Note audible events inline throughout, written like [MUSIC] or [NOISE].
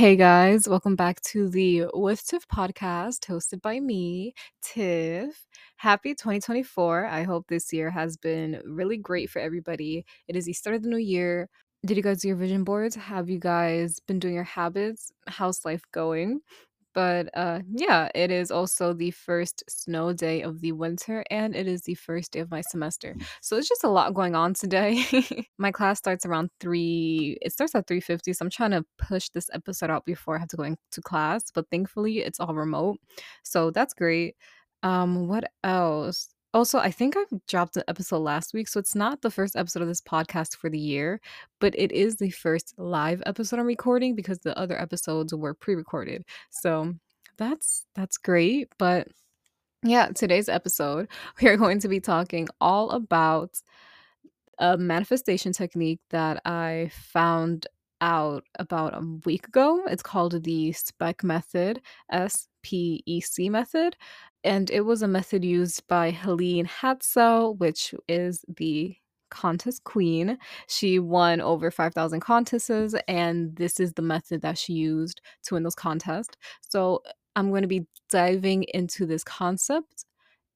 Hey guys, welcome back to the With Tiff podcast hosted by me, Tiff. Happy 2024. I hope this year has been really great for everybody. It is the start of the new year. Did you guys do your vision boards? Have you guys been doing your habits? How's life going? But uh yeah, it is also the first snow day of the winter and it is the first day of my semester. So it's just a lot going on today. [LAUGHS] my class starts around 3 it starts at 3:50, so I'm trying to push this episode out before I have to go into class, but thankfully it's all remote. So that's great. Um what else? Also, I think I dropped an episode last week, so it's not the first episode of this podcast for the year, but it is the first live episode I'm recording because the other episodes were pre-recorded. So that's that's great. But yeah, today's episode, [LAUGHS] we are going to be talking all about a manifestation technique that I found out about a week ago. It's called the SPEC method, S P E C method. And it was a method used by Helene Hadsell, which is the contest queen. She won over 5,000 contests, and this is the method that she used to win those contests. So I'm going to be diving into this concept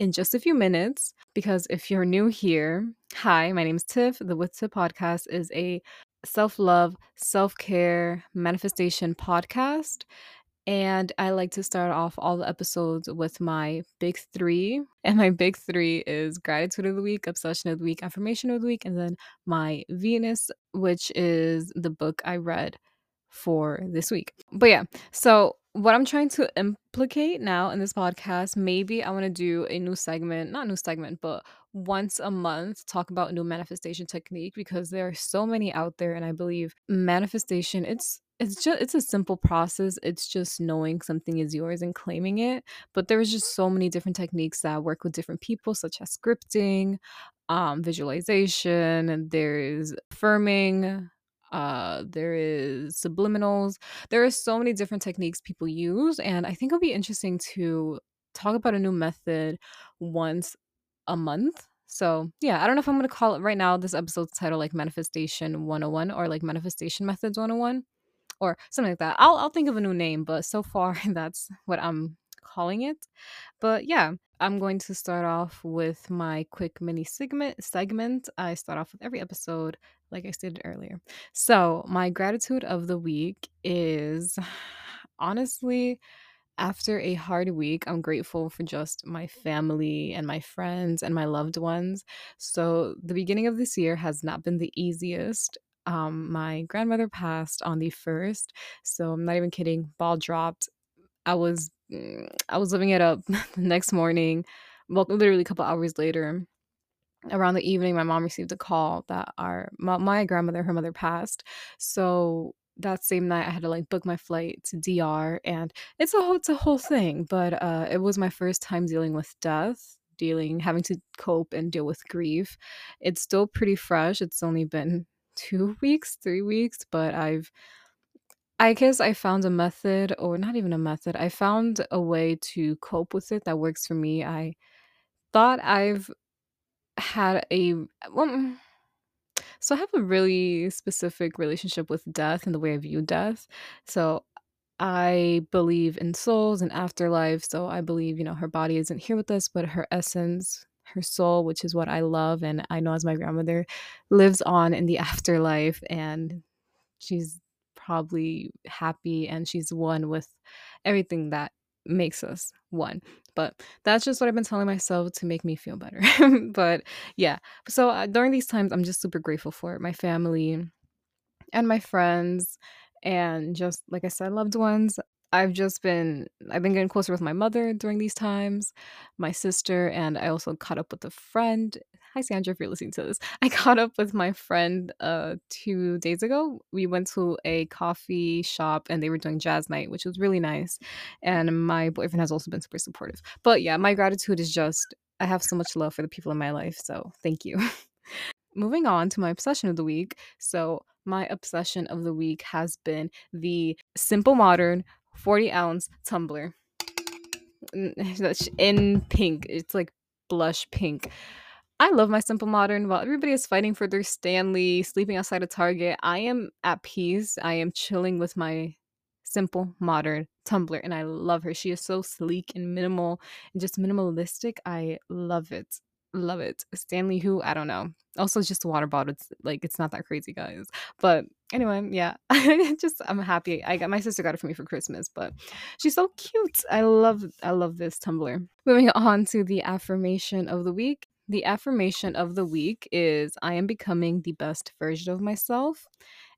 in just a few minutes because if you're new here, hi, my name is Tiff. The With Tiff podcast is a self love, self care, manifestation podcast. And I like to start off all the episodes with my big three. [LAUGHS] And my big three is gratitude of the week, obsession of the week, affirmation of the week, and then my Venus, which is the book I read for this week. But yeah, so what I'm trying to implicate now in this podcast, maybe I want to do a new segment, not new segment, but once a month talk about new manifestation technique because there are so many out there and I believe manifestation it's it's just it's a simple process. It's just knowing something is yours and claiming it. But there's just so many different techniques that work with different people, such as scripting, um, visualization, and there's affirming, uh, there is subliminals. There are so many different techniques people use, and I think it'll be interesting to talk about a new method once a month. So yeah, I don't know if I'm gonna call it right now this episode's title like Manifestation 101 or like Manifestation Methods 101 or something like that. I'll I'll think of a new name, but so far [LAUGHS] that's what I'm calling it. But yeah, I'm going to start off with my quick mini segment segment. I start off with every episode like I stated earlier. So, my gratitude of the week is honestly after a hard week, I'm grateful for just my family and my friends and my loved ones. So, the beginning of this year has not been the easiest. Um, my grandmother passed on the first, so I'm not even kidding. Ball dropped. I was mm, I was living it up [LAUGHS] the next morning. Well, literally a couple hours later, around the evening, my mom received a call that our my, my grandmother, her mother passed. So that same night, I had to like book my flight to DR, and it's a whole, it's a whole thing. But uh, it was my first time dealing with death, dealing having to cope and deal with grief. It's still pretty fresh. It's only been [LAUGHS] two weeks, three weeks, but I've I guess I found a method, or not even a method. I found a way to cope with it that works for me. I thought I've had a well, mm, so I have a really specific relationship with death and the way I view death. So I believe in souls and afterlife. So I believe, you know, her body isn't here with us, but her essence, her soul, which is what I love and I know as my grandmother lives on in the [LAUGHS] afterlife and she's probably happy and she's one with everything that makes us one. But that's just what I've been telling myself to make me feel better. [LAUGHS] but yeah, so uh, during these times, I'm just super grateful for my family and my friends and just like I said, loved ones. I've just been I've been getting closer with my mother during these times, my sister, and I also caught up with a friend. Hi Sandra, if you're listening to this. [LAUGHS] I caught up with my friend uh two days ago. We went to a coffee shop and they were doing jazz night, which was really nice. And my boyfriend has also been super supportive. But yeah, my gratitude is just I have so much love for the people in my life. So thank you. [LAUGHS] Moving on to my obsession of the week. So my obsession of the week has been the Simple Modern 40 ounce tumbler [LAUGHS] in pink. It's like blush pink. I love my Simple Modern. While everybody is fighting for their Stanley, sleeping outside of Target, I am at peace. I am chilling with my simple, modern tumbler. And I love her. She is so sleek and minimal and just minimalistic. I love it. Love it. Stanley who, I don't know. Also just a water bottle. It's like it's not that crazy, guys. But anyway, um, yeah. [LAUGHS] just I'm happy. I got my sister got it for me for Christmas, but she's so cute. I love I love this tumbler. Moving on to the affirmation of the week. The affirmation of the week is I am becoming the best version of myself.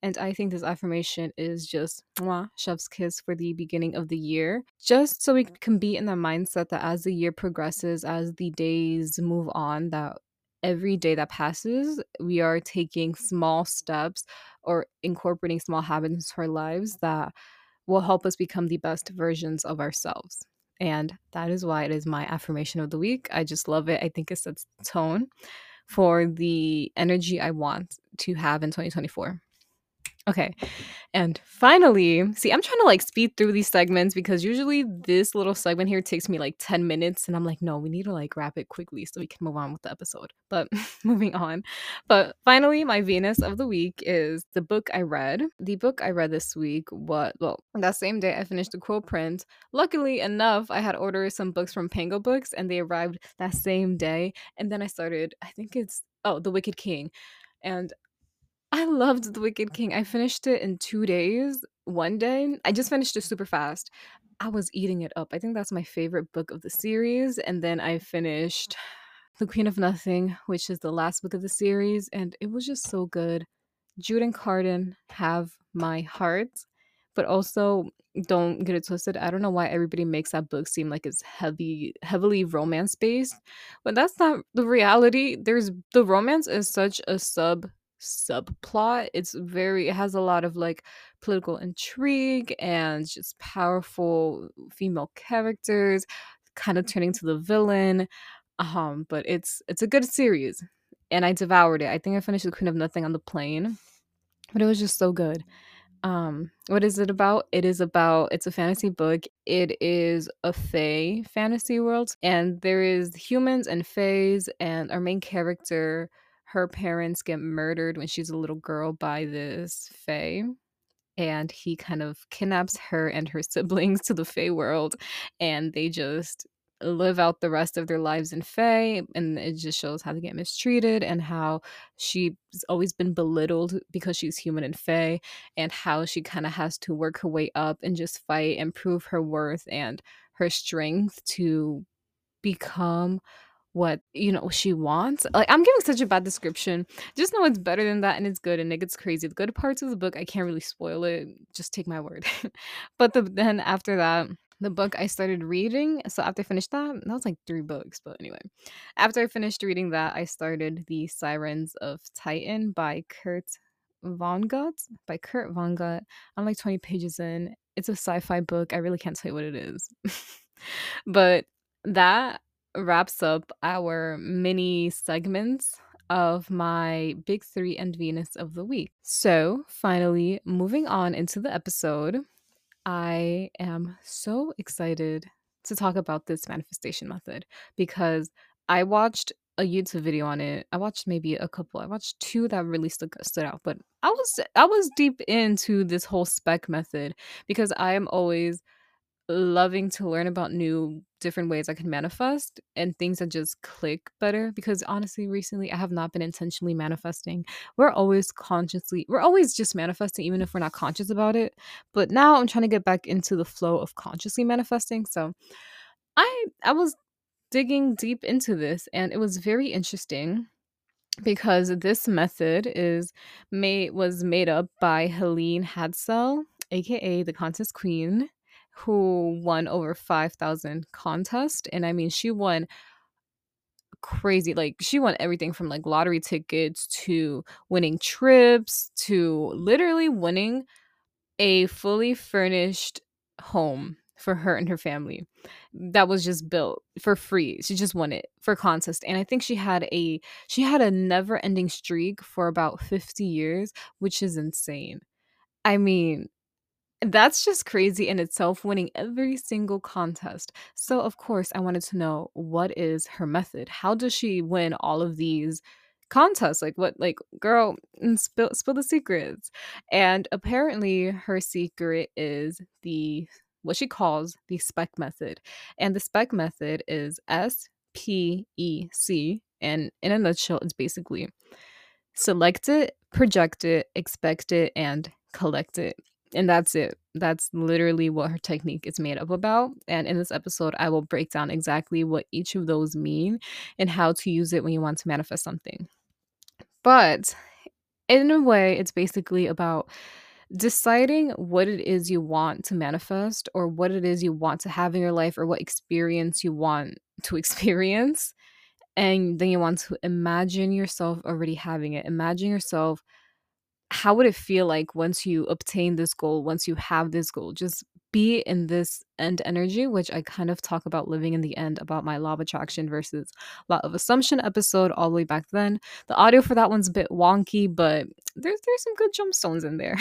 And I think this affirmation is just mwah, chef's kiss for the beginning of the year. Just so we can be in the mindset that as the year progresses, as the days move on, that every day that passes, we are taking mm-hmm. small steps or incorporating small habits into our lives that will help us become the best versions of ourselves. And that is why it is my affirmation of the week. I just love it. I think it sets tone for the energy I want to have in 2024. Okay. And finally, see, I'm trying to like speed through these segments because usually this little segment here takes me like 10 minutes. And I'm like, no, we need to like wrap it quickly so we can move on with the episode. But [LAUGHS] moving on. But finally, my Venus of the week is the book I read. The book I read this week, what, well, that same day I finished the Cruel Prince. Luckily enough, I had ordered some books from Pango Books and they arrived that same day. And then I started, I think it's, oh, The Wicked King. And I loved The Wicked King. I finished it in 2 days. One day, I just finished it super fast. I was eating it up. I think that's my favorite book of the series, and then I finished The Queen of Nothing, which is the last book of the series, and it was just so good. Jude and Cardan have my heart, but also don't get it twisted. I don't know why everybody makes that book seem like it's heavy, heavily romance based, but that's not the reality. There's the romance is such a sub subplot. It's very it has a lot of like political intrigue and just powerful female characters kind of turning to the villain. Um, but it's it's a good series. And I devoured it. I think I finished The Queen of Nothing on the plane. But it was just so good. Um, what is it about? It is about it's a fantasy book. It is a fae fantasy world, and there is humans and fays, and our main character her parents get murdered when she's a little girl by this fae and he kind of kidnaps her and her [LAUGHS] siblings to the fae world and they just live out the rest of their lives in fae and it just shows how they get mistreated and how she's always been belittled because she's human and fae and how she kind of has to work her way up and just fight and prove her worth and her strength to become what you know she wants. Like i'm giving such a bad description. Just know it's better than that and it's good and it gets crazy. The good parts of the book i can't really spoil it. Just take my word. [LAUGHS] But the, then after that the book i started reading so after i finished that that was like three books but anyway. After i finished reading that i started the sirens of titan by kurt vonnegut by kurt vonnegut. I'm like 20 pages in. It's a sci-fi book. I really can't tell you what it is. [LAUGHS] But that wraps up our mini segments of my big three and Venus of the week. So, finally, moving on into the episode, I am so excited to talk about this manifestation method because I watched a YouTube video on it. I watched maybe a couple. I watched two that really stood, stood out, but I was I was deep into this whole spec method because I am always loving to learn about new different ways I can manifest and things that just click better because honestly recently I have not been intentionally manifesting. We're always consciously we're always just manifesting even if we're not conscious about it. But now I'm trying to get back into the flow of consciously manifesting. So I I was digging deep into this and it was very interesting because this method is made was made up by Helene Hadsell aka the contest queen who won over 5,000 contests. And I mean, she won crazy like she won everything from like lottery tickets to winning trips to literally winning a fully furnished home for her and her family that was just built for free she just won it for contest and i think she had a she had a never ending streak for about 50 years which is insane i mean that's just crazy in itself, winning every single contest. So, of course, I wanted to know what is her method? How does she win all of these contests? like what like girl mm, spill spill the secrets and apparently her secret is the what she calls the spec method and the spec method is s p e c and in a nutshell it's basically select it project it expect it and collect it and that's it that's literally what her technique is made up about and in this episode i will break down exactly what each of those mean and how to use it when you want to manifest something but in a way, it's basically about deciding what it is you want to manifest or what it is you want to have in your life or what experience you want to [LAUGHS] experience. And then you want to imagine yourself already having it. Imagine yourself how would it feel like once you obtain this goal, once you have this goal? Just be in this end energy, which I kind of talk about living in the end about my law of attraction versus law of assumption episode all the way back then. The audio for that one's a bit wonky, but there's there's some good jump stones in there.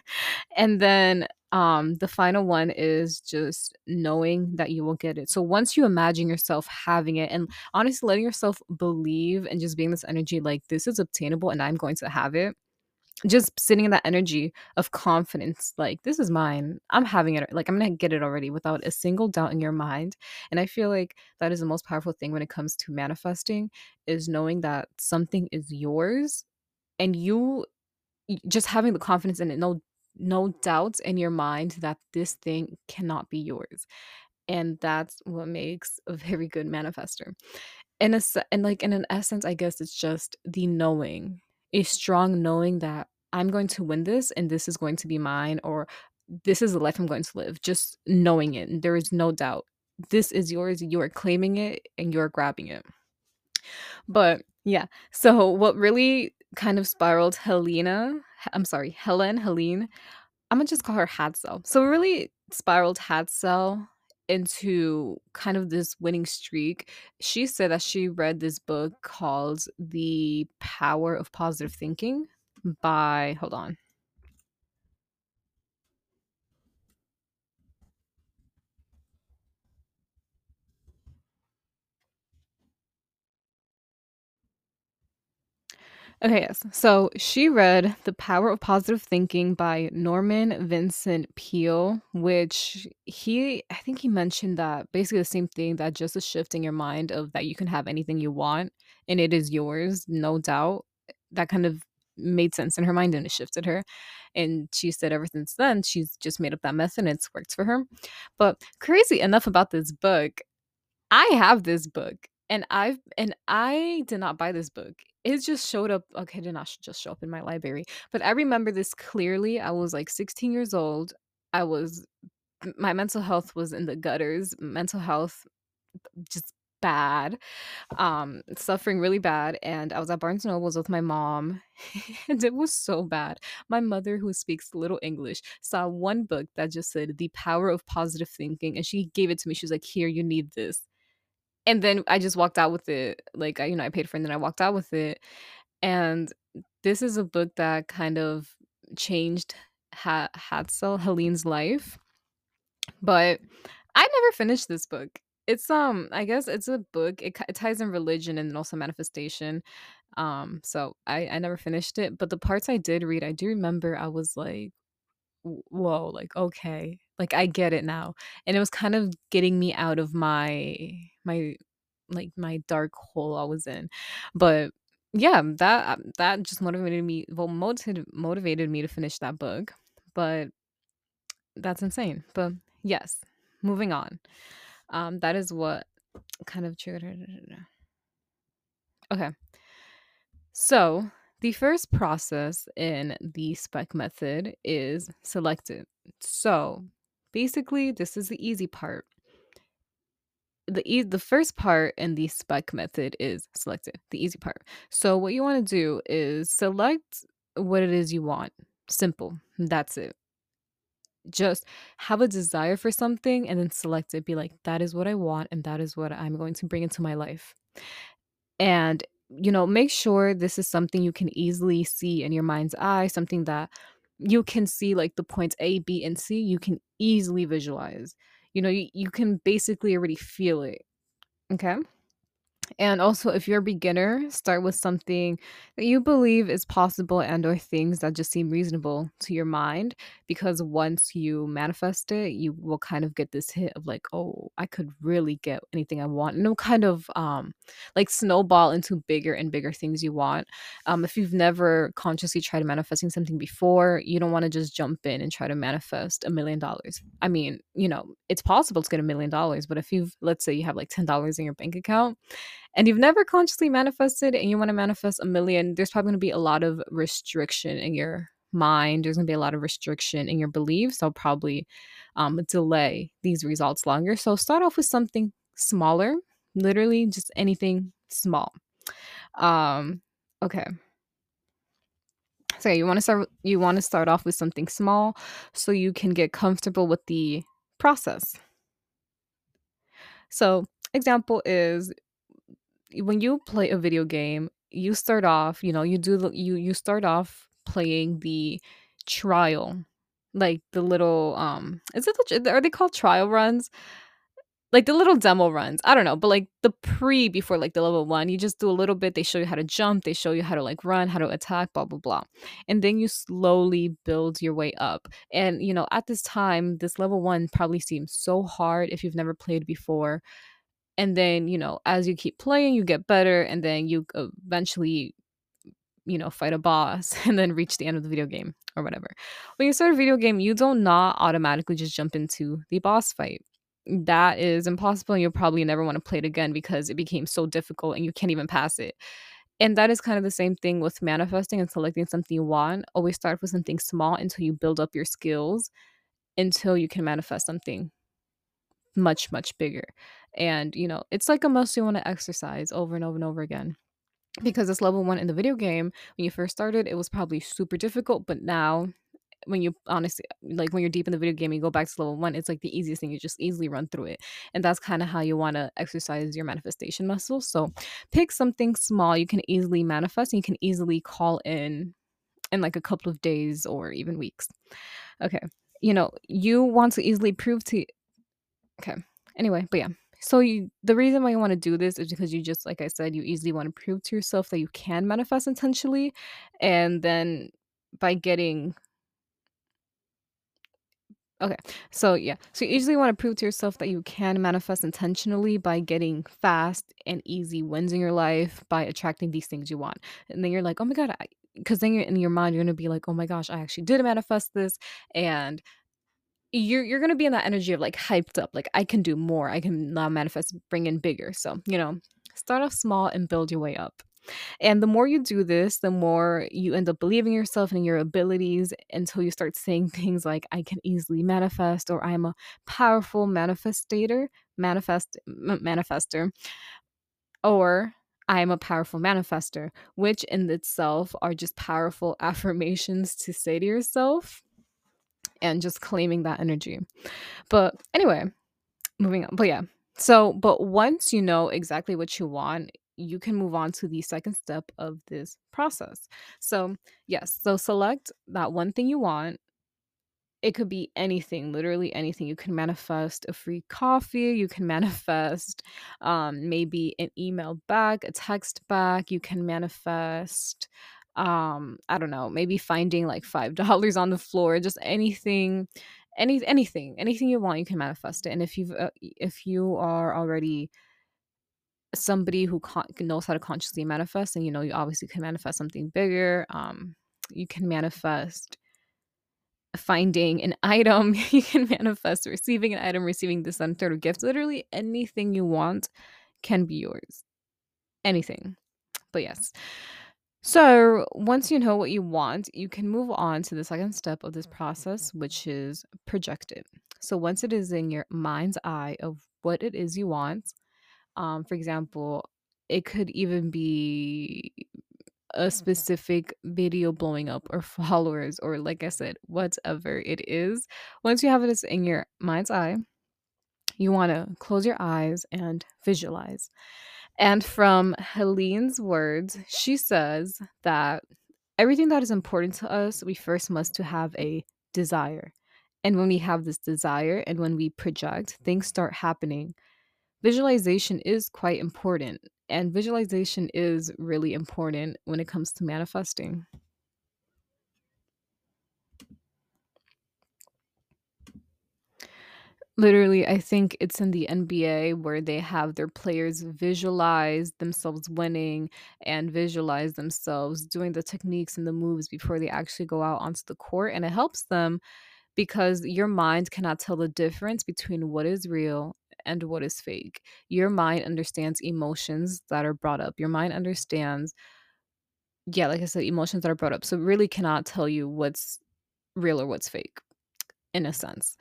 [LAUGHS] and then um the final one is just knowing that you will get it. So once you imagine yourself having it and honestly letting yourself believe and just being this energy like this is obtainable and I'm going to have it just sitting in that energy of confidence like this is mine. I'm having it like i'm gonna get it already without a single doubt in your mind. And i feel like that is the most powerful thing when it comes to manifesting is knowing that something is yours and you just having the confidence in it no no doubts in your mind that this thing cannot be yours. And that's what makes a very good manifester. In a and like in an essence i guess it's just the knowing a strong knowing that I'm going to win this and this is going to be mine or this is the life I'm going to live. Just knowing it. There is no doubt. This is yours. You are claiming it and you're grabbing it. But yeah. So what really kind of spiraled Helena, I'm sorry, Helen, Helene, I'm gonna just call her Hadsell. So really spiraled Hadsell into kind of this winning streak. She said that she read this book called The Power of Positive Thinking by hold on. Okay, yes. So she read The Power of Positive Thinking by Norman Vincent Peale, which he, I think he mentioned that basically the same thing that just a shift in your mind of that you can have anything you want and it is yours, no doubt. That kind of made sense in her mind and it shifted her. And she said ever since then, she's just made up that method and it's worked for her. But crazy enough about this book, I have this book and I've and I did not buy this book. It just showed up. Okay, did not just show up in my library, but I remember this clearly. I was like 16 years old. I was my mental health was in the gutters. Mental health just bad. Um suffering really bad and I was at Barnes& Nobles with my mom [LAUGHS] and it was so bad. My mother who speaks little English saw one book that just said The Power of Positive Thinking and she gave it to me. She was like, "Here, you need this." And then I just walked out with it. Like I, you know, I paid for it and then I walked out with it. And this is a book that kind of changed ha- Hadsell Helene's life. But I never finished this book. It's um, I guess it's a book. It, it ties in religion and also manifestation. Um, so I I never finished it, but the parts I did read, I do remember I was like, whoa, like okay, like I get it now. And it was kind of getting me out of my my like my dark hole I was in. But yeah, that that just motivated me well motivated motivated me to finish that book. But that's insane. But yes, moving on. Um that is what kind of triggered Okay. So, the first process in the spec method is selected. So, basically, this is the easy part. The e- the first part in the spec method is selected, the easy part. So, what you want to do is select what it is you want. Simple. That's it. Just have a desire for something and then select it. Be like, that is what I want, and that is what I'm going to bring into my life. And you know, make sure this is something you can easily see in your mind's eye, something that you can see like the points A, B, and C, you can easily visualize. You know, you, you can basically already feel it. Okay. And also, if you're a beginner, start with something that you believe is possible and or things that just seem reasonable to your mind because once you manifest it, you will kind of get this hit of like, "Oh, I could really get anything I want." And it'll kind of um like snowball into bigger and bigger things you want. Um if you've never consciously tried manifesting something before, you don't want to just jump in and try to manifest a million dollars. I mean, you know, it's possible to get a million dollars, but if you've let's say you have like $10 in your bank account, and you've never consciously manifested and you want to manifest a million, there's probably going to be a lot of restriction in your mind. There's going to be a lot of restriction in your beliefs. So probably um, delay these results longer. So start off with something smaller, literally just anything small. Um, okay. So you want to start you want to start off with something small so you can get comfortable with the process. So example is when you play a video game, you start off, you know, you do the, you you start off playing the trial, like the little um, is it the, are they called trial runs? Like the little demo runs. I don't know, but like the pre before like the level one, you just do a little bit. They show you how to jump, they show you how to like run, how to attack, blah blah blah, and then you slowly build your way up. And you know, at this time, this level one probably seems so hard if you've never played before and then you know as you keep playing you get better and then you eventually you know fight a boss [LAUGHS] and then reach the end of the video game or whatever. When you start a video game you don't not automatically just jump into the boss fight. That is impossible and you'll probably never want to play it again because it became so difficult and you can't even pass it. And that is kind of the same thing with manifesting and selecting something you want. Always start with something small until you build up your skills until you can manifest something much much bigger and you know it's like a muscle you want to exercise over and over and over again because this level one in the video game when you first started it was probably super difficult but now when you honestly like when you're deep in the video game you go back to level one it's like the easiest thing you just easily run through it and that's kind of how you want to exercise your manifestation muscle so pick something small you can easily manifest and you can easily call in in like a couple of days or even weeks okay you know you want to easily prove to Okay. Anyway, but yeah. So you the reason why you want to do this is because you just like I said, you easily want to prove to yourself that you can manifest intentionally and then by getting Okay. So yeah. So you usually want to prove to yourself that you can manifest intentionally by getting fast and easy wins in your life by attracting these things you want. And then you're like, "Oh my god, because then you're in your mind you're going to be like, "Oh my gosh, I actually did manifest this." And you're you're gonna be in that energy of like hyped up, like I can do more, I can now manifest, bring in bigger. So you know, start off small and build your way up. And the more you do this, the more you end up believing yourself and your abilities until you start saying [LAUGHS] things like, I can easily manifest, or I'm a powerful manifestator, manifest, m- manifester, or I'm a powerful manifester, which in itself are just powerful [LAUGHS] affirmations to say to yourself and just claiming that energy. But anyway, moving on. But yeah. So, but once you know exactly what you want, you can move on to the second step of this process. So, yes, so select that one thing you want. It could be anything, literally anything. You can manifest a free coffee, you can [LAUGHS] manifest um, maybe an email back, a text back, you can manifest um i don't know maybe finding like five dollars on the floor just anything any anything anything you want you can manifest it and if you've uh, if you are already somebody who con- knows how to consciously manifest and you know you obviously can manifest something bigger um you can manifest finding an item [LAUGHS] you can manifest receiving an item receiving this and third of gifts literally anything you want can be yours anything but yes so, once you know what you want, you can move on to the second step of this process, which is project it. So, once it is in your mind's eye of what it is you want, um, for example, it could even be a specific video blowing up or [LAUGHS] followers, or like I said, whatever it is. Once you have this in your mind's eye, you want to close your eyes and visualize. And from Helene's words, she says that everything that is important to us, we first must to have a desire. And when we have this desire and when we project, things start happening. Visualization is quite important. And visualization is really important when it comes to manifesting. Literally, I think it's in the NBA where they have their players visualize themselves winning and visualize themselves doing the techniques and the moves before they actually go out onto the court. And it helps them because your mind cannot tell the difference between what is real and what is fake. Your mind understands emotions that are brought up. Your mind understands, yeah, like I said, emotions that are brought up. So it really cannot tell you what's real or what's fake in a sense.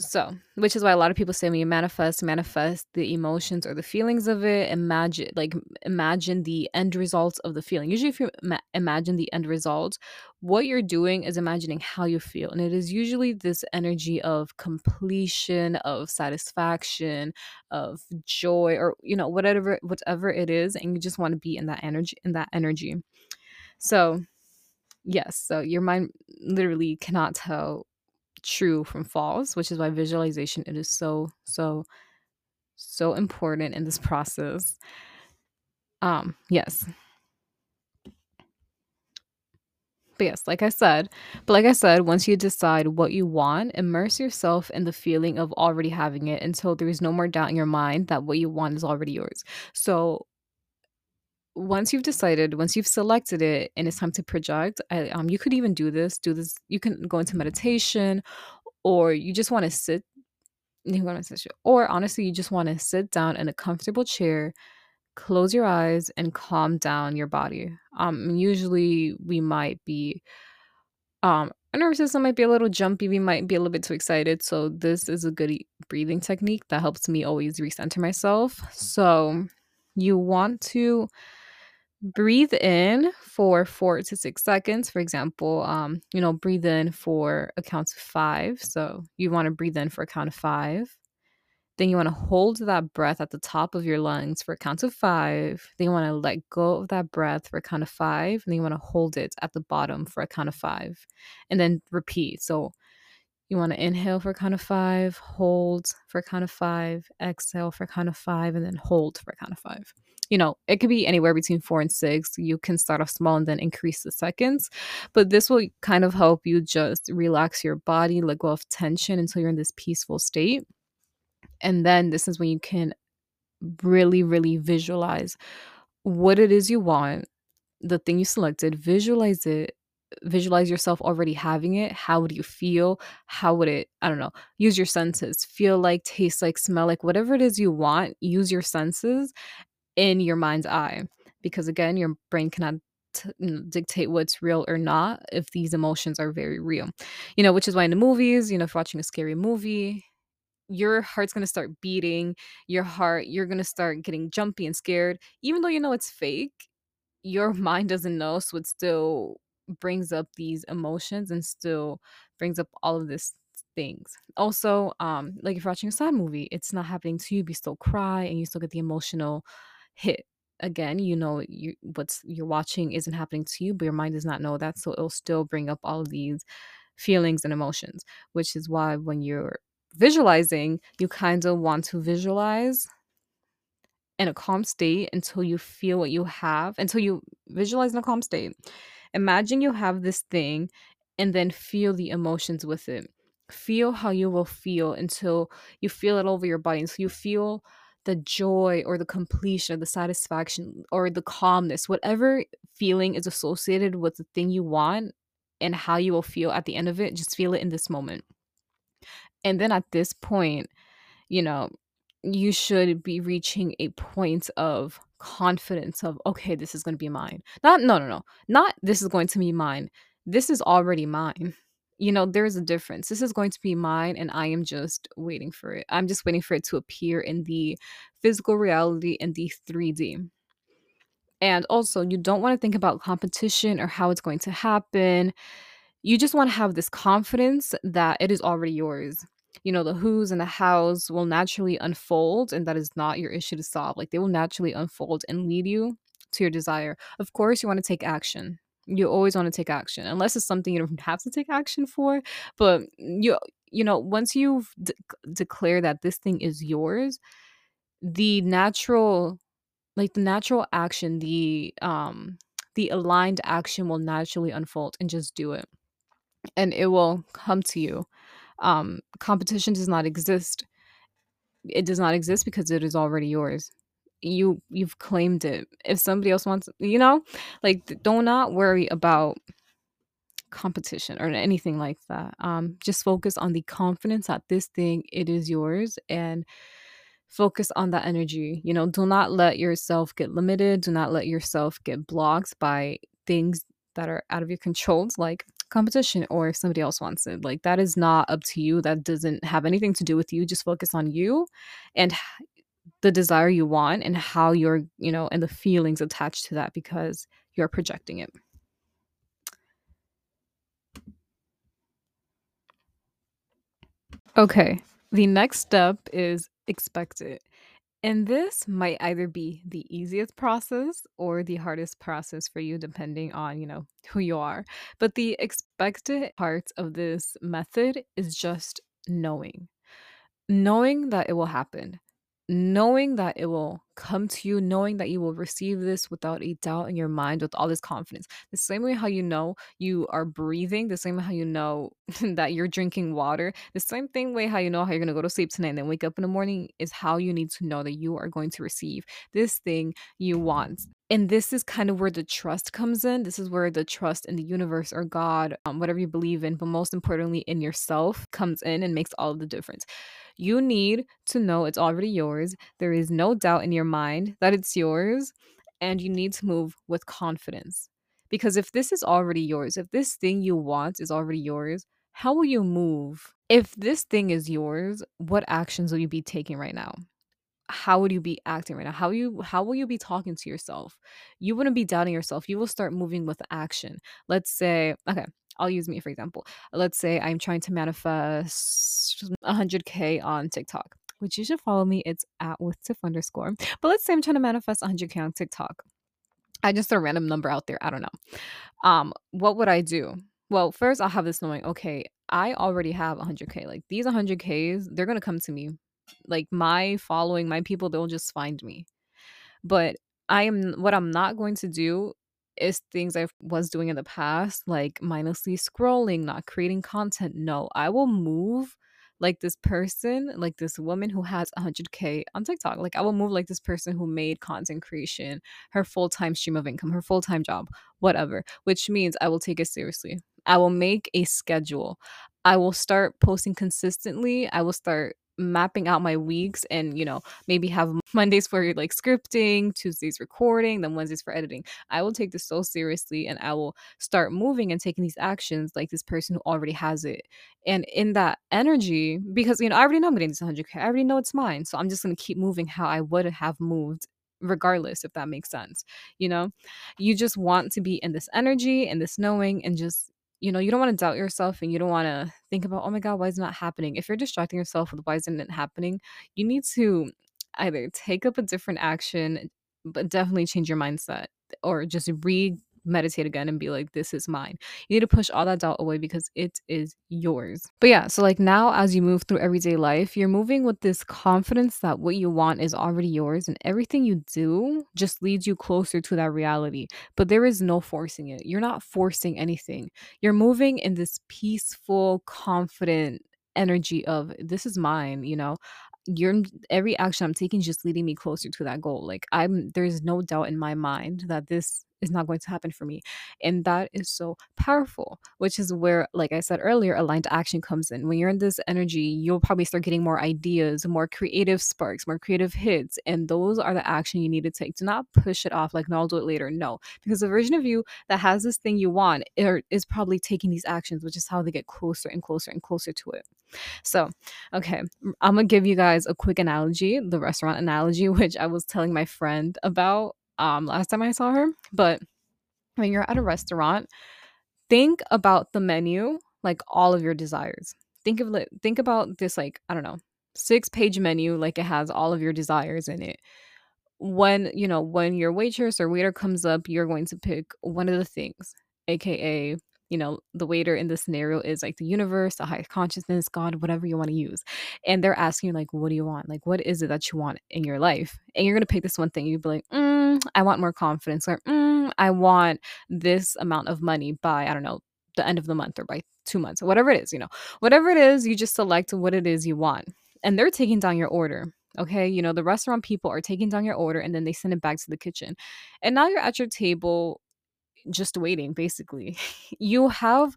So, which is why a lot of people say when you manifest, manifest the emotions or the feelings of it. Imagine, like, imagine the end results of the feeling. Usually, if you ma- imagine the end result, what you're doing is imagining how you feel. And it is usually this energy of completion, of satisfaction, of joy, or, you know, whatever, whatever it is. And you just want to be in that energy, in that energy. So, yes. So your mind literally cannot tell true from false, which is why visualization it is so so so important in this [LAUGHS] process. Um, yes. But yes, like I said, but like I said, once you decide what you want, immerse yourself in the feeling of already having it until there is no more doubt in your mind that what you want is already yours. So once you've decided, once you've selected it and it's time to project, I, um, you could even do this. Do this. You can go into meditation, or you just want to sit you want to sit, or honestly, you just want to sit down in a comfortable chair, close your eyes, and calm down your body. Um, usually we might be, um, our nervous system might be a little jumpy. We might be a little bit too excited. So this is a good breathing technique that helps me always recenter myself. So you want to breathe in for four to six seconds for example um you know breathe in for a count of five. So you want to breathe in for a count of five. Then you want to hold that breath at the top of your lungs for a count of five. Then you want to let go of that breath for a count of five and then you want to hold it at the bottom for a count of five. And then repeat. So you want to inhale for a count of five hold for a count of five exhale for a count of five and then hold for a count of five you know, it could be anywhere between four and six. You can start off small and then increase the seconds. But this will kind of help you just relax your body, let go of tension until you're in this peaceful state. And then this is when you can really, really visualize what it is you want, the thing you selected, visualize it, visualize yourself already having it how would you feel how would it i don't know use your senses feel like taste like smell like whatever it is you want use your senses in your mind's eye because again your brain cannot t- dictate what's real or not if these emotions are very real you know which is why in the movies you know if watching a scary movie your heart's going to start beating your heart you're going to start getting jumpy and scared even though you know it's fake your [LAUGHS] mind doesn't know so it still brings up these emotions and still brings up all of this things. Also, um, like if you're watching a sad movie, it's not happening to you, but you still cry and you still get the emotional hit. Again, you know you what's you're watching isn't happening to you, but your mind does not know that, so it'll still bring up all these feelings and emotions, which is why when you're visualizing, you kind of want to visualize in a calm state until you feel what you have, until you visualize in a calm state. Imagine you have this thing and then feel the emotions with it. Feel how you will feel until you feel it over your body. So you feel the joy or the completion or the satisfaction or the calmness, whatever feeling is associated with the thing you want and how you will feel at the end of it, just feel it in this moment. And then at this point, you know, you should be reaching a point of confidence of okay this is going to be mine. Not no no no not this is going to be mine. This is already mine you know there's a difference. This is going to be mine and i am just waiting for it. I'm just waiting for it to appear in the physical reality in the 3d and also you don't want to think about competition or how it's going to happen. You just want to have this confidence that it is already yours. You know the who's and the hows will naturally unfold and that is not your issue to solve. Like they will naturally unfold and lead you to your desire. Of course you want to take action you always want to take action unless it's something you don't have to take action for but you you know once you've de- declared that this thing is yours the natural like the natural action, the um the aligned action will naturally unfold and just do it. And it will come to you. Um competition does not exist. It does not exist because it is already yours. You you've claimed it. If somebody else wants, you know, like do not worry about competition or anything like that. Um, just focus on the confidence that this thing it is yours and focus on that energy. You know, do not let yourself get limited. Do not let yourself get blocked by things that are out of your controls, like competition or if somebody else wants it. Like that is not up to you. That doesn't have anything to do with you. Just focus on you and the desire you want and how you're, you know, and the feelings attached to that because you're projecting it. Okay. The next step is expect it. And this might either be the easiest process or the hardest process for you, depending on, you know, who you are. But the expected part of this method is just knowing, knowing that it will happen knowing that it will come to you, knowing that you will receive this without a doubt in your mind with all this confidence. The same way how you know you are breathing, the same way how you know [LAUGHS] that you're drinking water, the same thing way how you know how you're to go to sleep tonight and then wake up in the morning is how you need to know that you are going to receive this thing you want. And this is kind of where the trust comes in. This is where the trust in the universe or God, um, whatever you believe in, but most importantly in yourself comes in and makes all the difference. You need to know it's already yours. There is no doubt in your mind that it's yours, and you need to move with confidence. Because if this is already yours, if this thing you want is already yours, how will you move? If this thing is yours, what actions will you be taking right now? How would you be acting right now how you how will you be talking to yourself you wouldn't be doubting yourself you will start moving with action let's say okay I'll use me for example. Let's say I'm trying to manifest 100k on TikTok, which you should follow me. It's at with tiff underscore. But let's say I'm trying to manifest 100k on TikTok. I just throw a random number out there. I don't know. Um, what would I do? Well, first I'll have this knowing. Okay, I already have 100k. Like these 100ks, they're gonna come to me. Like my following, my people, they'll just find me. But I am what I'm not going to do is things I was doing in the past, like mindlessly scrolling, not creating content. No, I will move like this person, like this woman who has 100K on TikTok. Like, I will move like this person who made content creation her full time stream of income, her full time job, whatever, which means I will take it seriously. I will make a schedule. I will start posting consistently. I will start mapping out my weeks and you know maybe have mondays for like scripting tuesdays recording then wednesdays for editing. I will take this so seriously and i will start moving and taking these actions like this person who already has it. And in that energy because you know i already know i'm getting this 100k i already know it's mine so i'm just going to keep moving how i would have moved regardless if that makes sense you know? You just want to be in this energy and this knowing and just you know, you don't want to doubt yourself and you don't want to think about, oh my God, why is it not happening? If you're distracting yourself with why isn't it happening, you need to either take up a different action, but definitely change your mindset or just re meditate again and be like, this is mine. You need to push all that doubt away because it is yours. But yeah, so like now as you move through everyday life, you're moving with this confidence that what you want is already yours and everything you do just leads you closer to that reality. But there is no forcing it. You're not forcing anything. You're moving in this peaceful, confident energy of this is mine, you know you're every action I'm taking just leading me closer to that goal. Like I'm there's no doubt in my mind that this is not going to happen for me. And that is so powerful, which is where, like I said earlier, aligned action comes in. When you're in this energy, you'll probably start getting more ideas, more creative sparks, more creative hits. And those are the action you need to take. Do not push it off like, no, I'll do it later. No, because the version of you that has this thing you want er, is probably taking these actions, which is how they get closer and closer and closer to it. So, okay, I'm gonna give you guys a quick analogy, the restaurant analogy, [LAUGHS] which I was telling my friend about um last time I saw her. But when you're at a restaurant, think about the menu, like all of your desires. Think of think about this like, I don't know, six page menu, like it has all of your desires in it. When, you know, when your waitress or waiter comes up, you're going to pick one of the things, aka you know, the waiter in this scenario is like the universe, the higher consciousness, God, whatever you want to use. And they're asking you, like, what do you want? Like, what is it that you want in your life? And you're going to pick this one thing. You'd be like, mm, I want more confidence, or mm, I want this amount of money by, I don't know, the end of the month or by two months, or whatever it is, you know, whatever it is, you just select what it is you want. And they're taking down your order. Okay. You know, the restaurant people are taking down your order and then they send it back to the kitchen. And now you're at your table just waiting basically. [LAUGHS] You have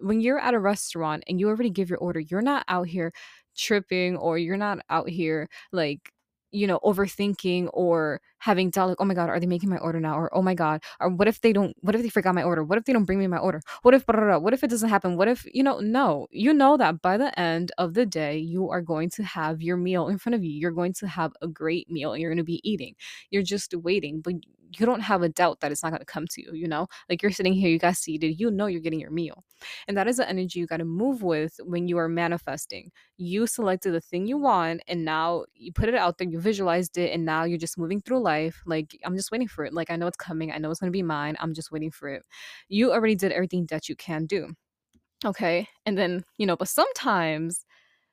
when you're at a restaurant and you already give your order you're not out here tripping or you're not out here like you know overthinking or having doubt like oh my god are they making my order now? Or oh my god or what if they don't what if they forgot my order? What if they don't bring me my order? What if blah, blah, blah, what if it doesn't happen? What if you know no. You know that by the end of the day you are going to have your meal in front of you. You're going to have a great meal and you're going to be eating. You're just waiting but you don't have a doubt that it's not going to come to you, you know? Like you're sitting here, you got seated, you know you're getting your meal. And that is the energy you got to move with when you are manifesting. You selected the thing you want and now you put it out there, you visualized it, and now you're just moving through life. Like, I'm just waiting for it. Like, I know it's coming, I know it's going to be mine. I'm just waiting for it. You already did everything that you can do. Okay. And then, you know, but sometimes,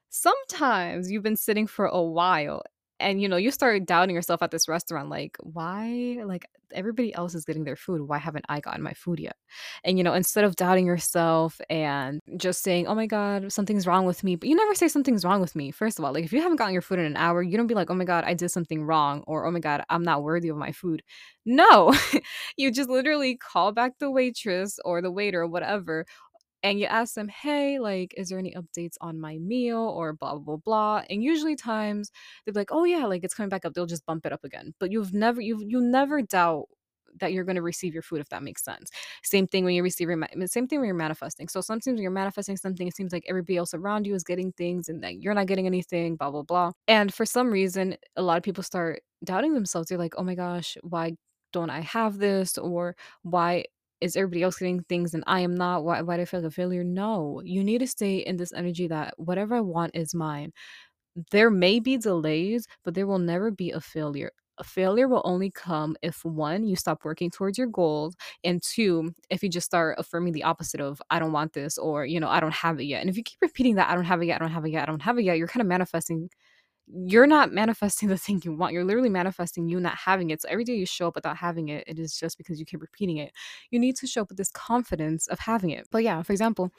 sometimes you've been sitting for a while and you know you start doubting yourself at this restaurant like why? Like everybody else is getting their food why haven't i gotten my food yet? And you know instead of doubting yourself and just saying oh my god something's wrong with me but you never say something's wrong with me first of all like if you haven't gotten your food in an hour you don't be like oh my god i did something wrong or oh my god i'm not worthy of my food. No [LAUGHS] you just literally call back the waitress or the waiter or whatever and you ask them, hey, like, is there any updates on my meal or blah, blah, blah, blah. And usually times they're like, oh yeah, like it's coming back up. They'll just bump it up again. But you've never, you've, you never doubt that you're going to receive your food if that makes sense same thing when you're receiving same thing when you're manifesting so sometimes when you're manifesting something it seems like everybody else around you is getting things and that you're not getting anything blah blah blah and for some reason a lot of people start doubting themselves they're like oh my gosh why don't i have this or why is everybody else getting things and I am not? Why, why do I feel like a failure? No, you need to stay in this energy that whatever I want is mine. There may be delays, but there will never be a failure. A failure will only come if one, you stop working towards your goals, and two, if you just start affirming the opposite of I don't want this or you know, I don't have it yet. And if you keep repeating that I don't have it yet, I don't have it yet, I don't have it yet, you're kind of manifesting you're not manifesting [LAUGHS] the thing you want. You're literally manifesting you not having it. So every day you show up without having it, it is just because you keep repeating it. You need to show up with this confidence of having it. But yeah, for example,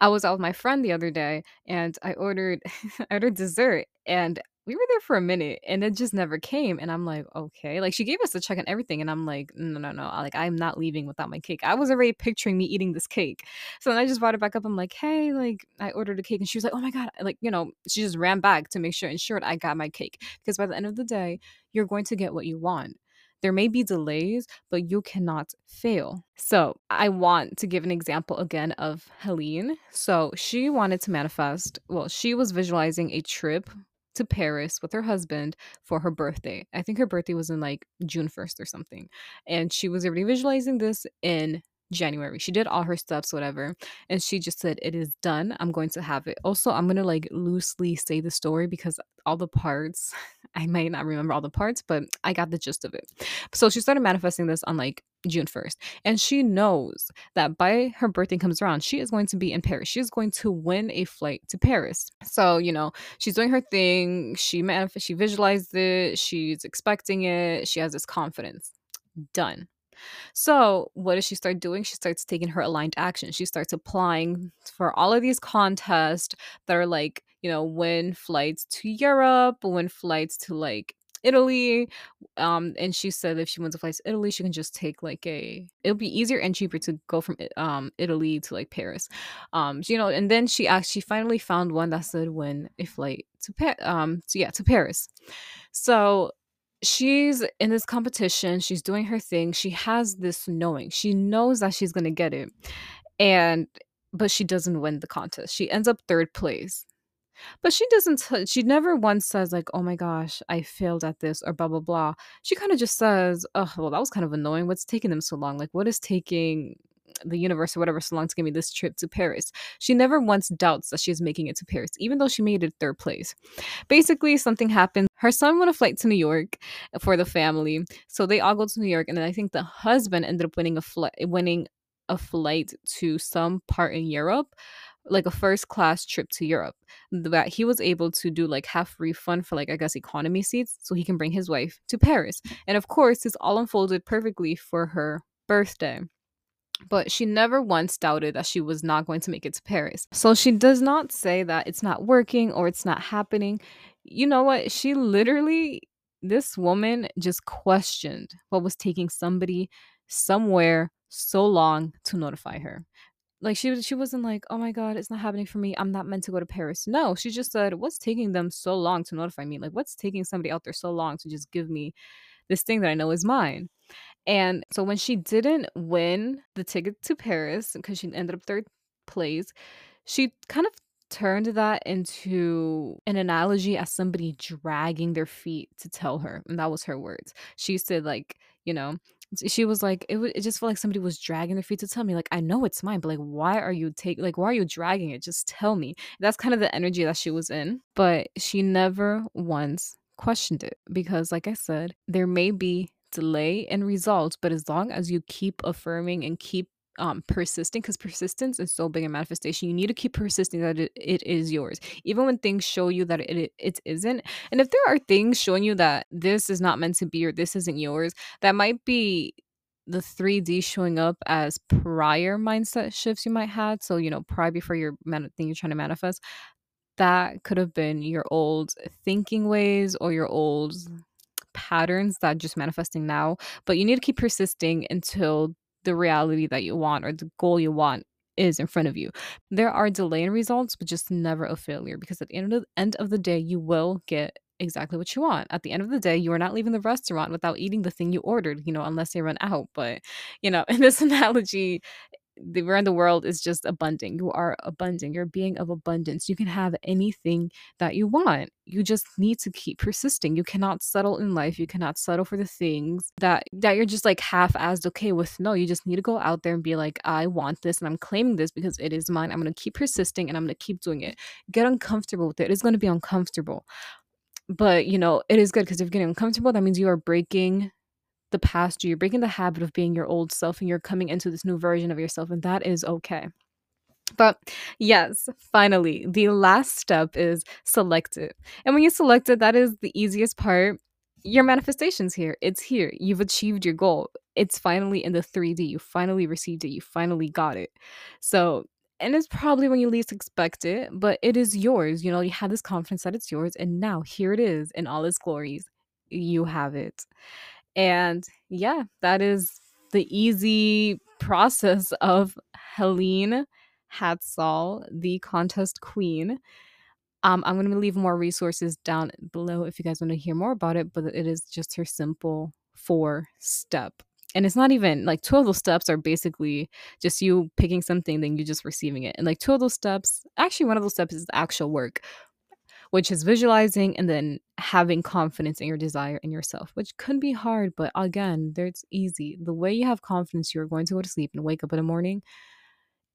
I was out with my friend the other day and I ordered [LAUGHS] I ordered dessert and we were there for a minute and it just never came. And I'm like, okay. Like she gave us the check and everything. And I'm like, no, no, no. Like I'm not leaving without my cake. I was already picturing me eating this cake. So then I just brought it back up. I'm like, hey, like I ordered a cake. And she was like, oh my God. Like, you know, she just ran back to make sure ensured I got my cake. Because by the end of the day, you're going to get what you want. There may be delays, but you cannot fail. So, I want to give an example again of Helene. So, she wanted to manifest, well, she was visualizing a trip to Paris with her husband for her birthday. I think her birthday was in like June 1st or something. And she was already visualizing this in January. She did all her steps, whatever. And she just said, It is done. I'm going to have it. Also, I'm going to like loosely say the story because all the parts, [LAUGHS] I might not remember all the parts, but I got the gist of it. So she started manifesting this on like June 1st. And she knows that by her birthday comes around, she is going to be in Paris. She is going to win a flight to Paris. So, you know, she's doing her thing. She manifest she visualized it. She's expecting it. She has this confidence. Done. So, what does she start doing? She starts taking her aligned action. She starts applying for all of these contests that are like, you know, when flights to Europe, when flights to like Italy. Um, and she said if she wants to fly to Italy, she can just take like a. It'll be easier and cheaper to go from um Italy to like Paris. Um, you know, and then she actually finally found one that said when a flight to pa- um, so yeah, to Paris. So she's in this competition, she's doing her thing, she has this knowing. She knows that she's to get it. And but she doesn't win the contest. She ends up third place. But she doesn't she never once says like, "Oh my gosh, I failed at this" or blah blah blah. She kind of just says, "Oh, well, that was kind of annoying. What's taking them so long? Like what is taking the universe or whatever so long to give me this trip to Paris. She never once doubts that she's making it to Paris, even though she made it third place. Basically, something happened. Her son won a flight to New York for the family, so they all go to New York, and then I think the husband ended up winning a flight, winning a flight to some part in Europe, like a first class trip to Europe. That he was able to do like half refund for like I guess economy seats so he can bring his wife to Paris. And of course, this all unfolded perfectly for her birthday but she never once doubted that she was not going to make it to Paris. So she does not say that it's not working or it's not happening. You know what? She literally, this woman just questioned what was taking somebody somewhere so long to notify her. Like she she wasn't like, "Oh my god, it's not happening for me. I'm not meant to go to Paris." No, she just said, "What's taking them so long to notify me? Like what's taking somebody out there so long to just give me this thing that I know is mine?" And so when she didn't win the ticket to Paris because she ended up third place, she kind of turned that into an analogy as somebody dragging their feet to tell her. And that was her words. She said, like, you know, she was like, it, w- it just felt like somebody was dragging their feet to tell me, like, I know it's mine, but like, why are you take like, why are you dragging it? Just tell me. That's kind of the energy that she was in. But she never once questioned it because, like I said, there may be delay in results, but as long as you keep affirming and keep um persisting because persistence is so big in manifestation. You need to keep persisting that it, it is yours even when things show you that it, it isn't. And if there are things showing you that this is not meant to be or this isn't yours that might be the 3d showing up as prior mindset shifts you might had so you know prior before your man- thing you're trying to manifest that could have been your old thinking ways or your old patterns that just manifesting now, but you need to keep persisting until the reality that you want or the goal you want is in front of you. There are delay in results, but just never a failure because at the end of the end of the day, you will get exactly what you want. At the end of the day, you are not leaving the restaurant without eating the thing you ordered, you know, unless they run out. But, you know, [LAUGHS] in this analogy, the around the world is just abundant. You are abundant. You're being of abundance. You can have anything that you want. You just need to keep persisting. You cannot settle in life. You cannot settle for the things that that you're just like half-assed okay with. No, you just need to go out there and be like, I want this and I'm claiming this because it is mine. I'm gonna keep persisting and I'm gonna keep doing it. Get uncomfortable with it. It's gonna be uncomfortable. But you know, it is good because if you're getting uncomfortable, that means you are breaking the past you. You're breaking the habit of being your old self and you're coming into this new version of yourself, and that is okay. But yes, finally, the last step is select it. And when you select it, that is the easiest part. Your manifestation's here. It's here. You've achieved your goal. It's finally in the 3D. You finally received it. You finally got it. So, and it's probably when you least expect it, but it is yours. You know, you had this confidence that it's yours, and now here it is in all its glories. You have it. And yeah, that is the easy process of Helene Hadsell, the contest queen. Um, I'm going to leave more resources down below if you guys want to hear more about it, but it is just her simple four step. And it's not even like two of those steps are basically just you picking something, then you just receiving it. And like two of those steps, actually, one of those steps is the actual work which is visualizing and then having confidence in your desire in yourself, which could be hard, but again, there's easy. The way you have confidence, you're going to go to sleep and wake up in the morning.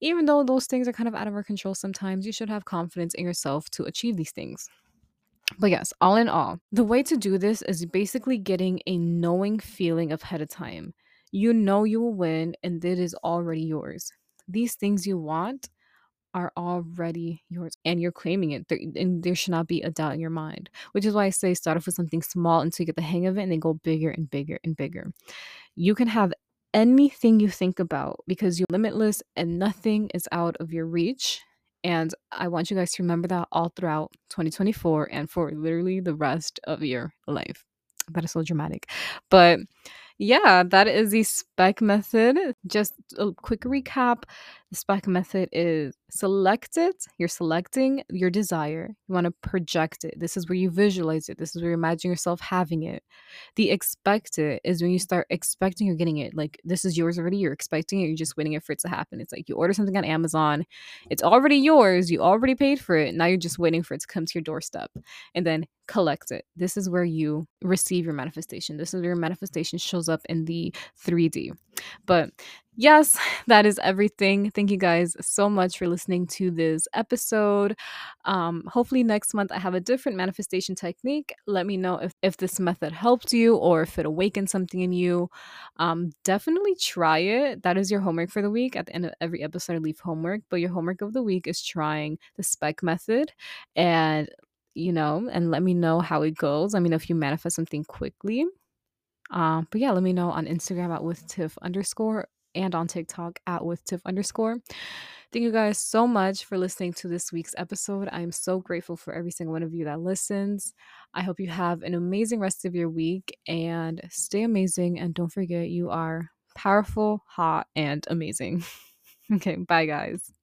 Even though those things are kind of out of our control sometimes, you should have confidence in yourself to achieve these things. But yes, all in all, the way to do this is basically getting a knowing feeling ahead of time. You know you will win, and it is already yours. These things you want are already yours and you're claiming it there, and there should not be a doubt in your mind which is why i say start off with something small until you get the hang of it and then go bigger and bigger and bigger you can have anything you think about because you're limitless and nothing is out of your reach and i want you guys to remember that all throughout 2024 and for literally the rest of your life that is so dramatic but yeah, that is the spec method. Just a quick recap. The spec method is select it. You're selecting your desire. You want to project it. This is where you visualize it. This is where you imagine yourself having it. The expect it is when you start expecting you're getting it. Like this is yours already. You're expecting it. You're just waiting for it to happen. It's like you order something on Amazon. It's already yours. You already paid for it. Now you're just waiting for it to come to your doorstep. And then collect it. This is where you receive your manifestation. This is where your manifestation shows up in the 3D. But yes, that is everything. Thank you guys so much for listening to this episode. Um, hopefully, next month I have a different manifestation technique. Let me know if, if this method helped you or if it awakened something in you. Um, definitely try it. That is your homework for the week. At the end of every episode, I leave homework, but your homework of the week is trying the spec method. And you know, and let me know how it goes. Let me know if you manifest something quickly. Um, but yeah, let me know on Instagram at with Tiff underscore and on TikTok at with Tiff underscore. Thank you guys so much for listening to this week's episode. I am so grateful for every single one of you that listens. I hope you have an amazing rest of your week and stay amazing. And don't forget, you are powerful, hot, and amazing. [LAUGHS] okay, bye, guys.